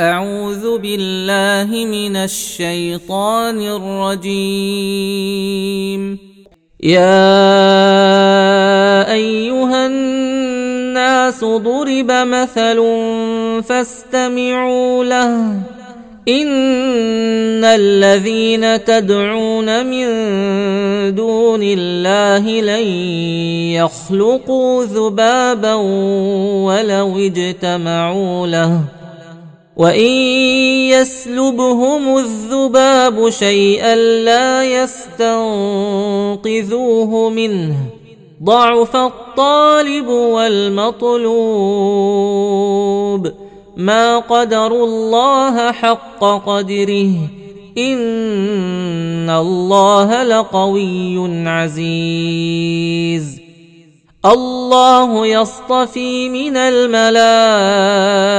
أعوذ بالله من الشيطان الرجيم. يا أيها الناس ضرب مثل فاستمعوا له. إن الذين تدعون من دون الله لن يخلقوا ذبابا ولو اجتمعوا له. وان يسلبهم الذباب شيئا لا يستنقذوه منه ضعف الطالب والمطلوب ما قدروا الله حق قدره ان الله لقوي عزيز. الله يصطفي من الملائكه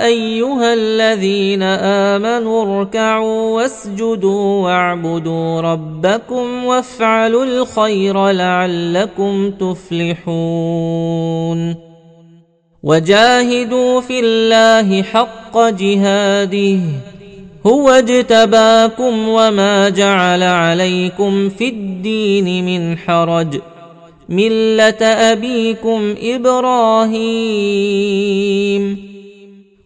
أيها الذين آمنوا اركعوا واسجدوا واعبدوا ربكم وافعلوا الخير لعلكم تفلحون. وجاهدوا في الله حق جهاده. هو اجتباكم وما جعل عليكم في الدين من حرج. ملة أبيكم إبراهيم.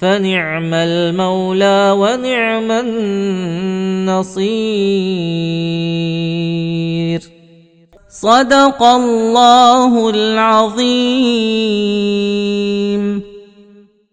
فنعم المولى ونعم النصير. صدق الله العظيم.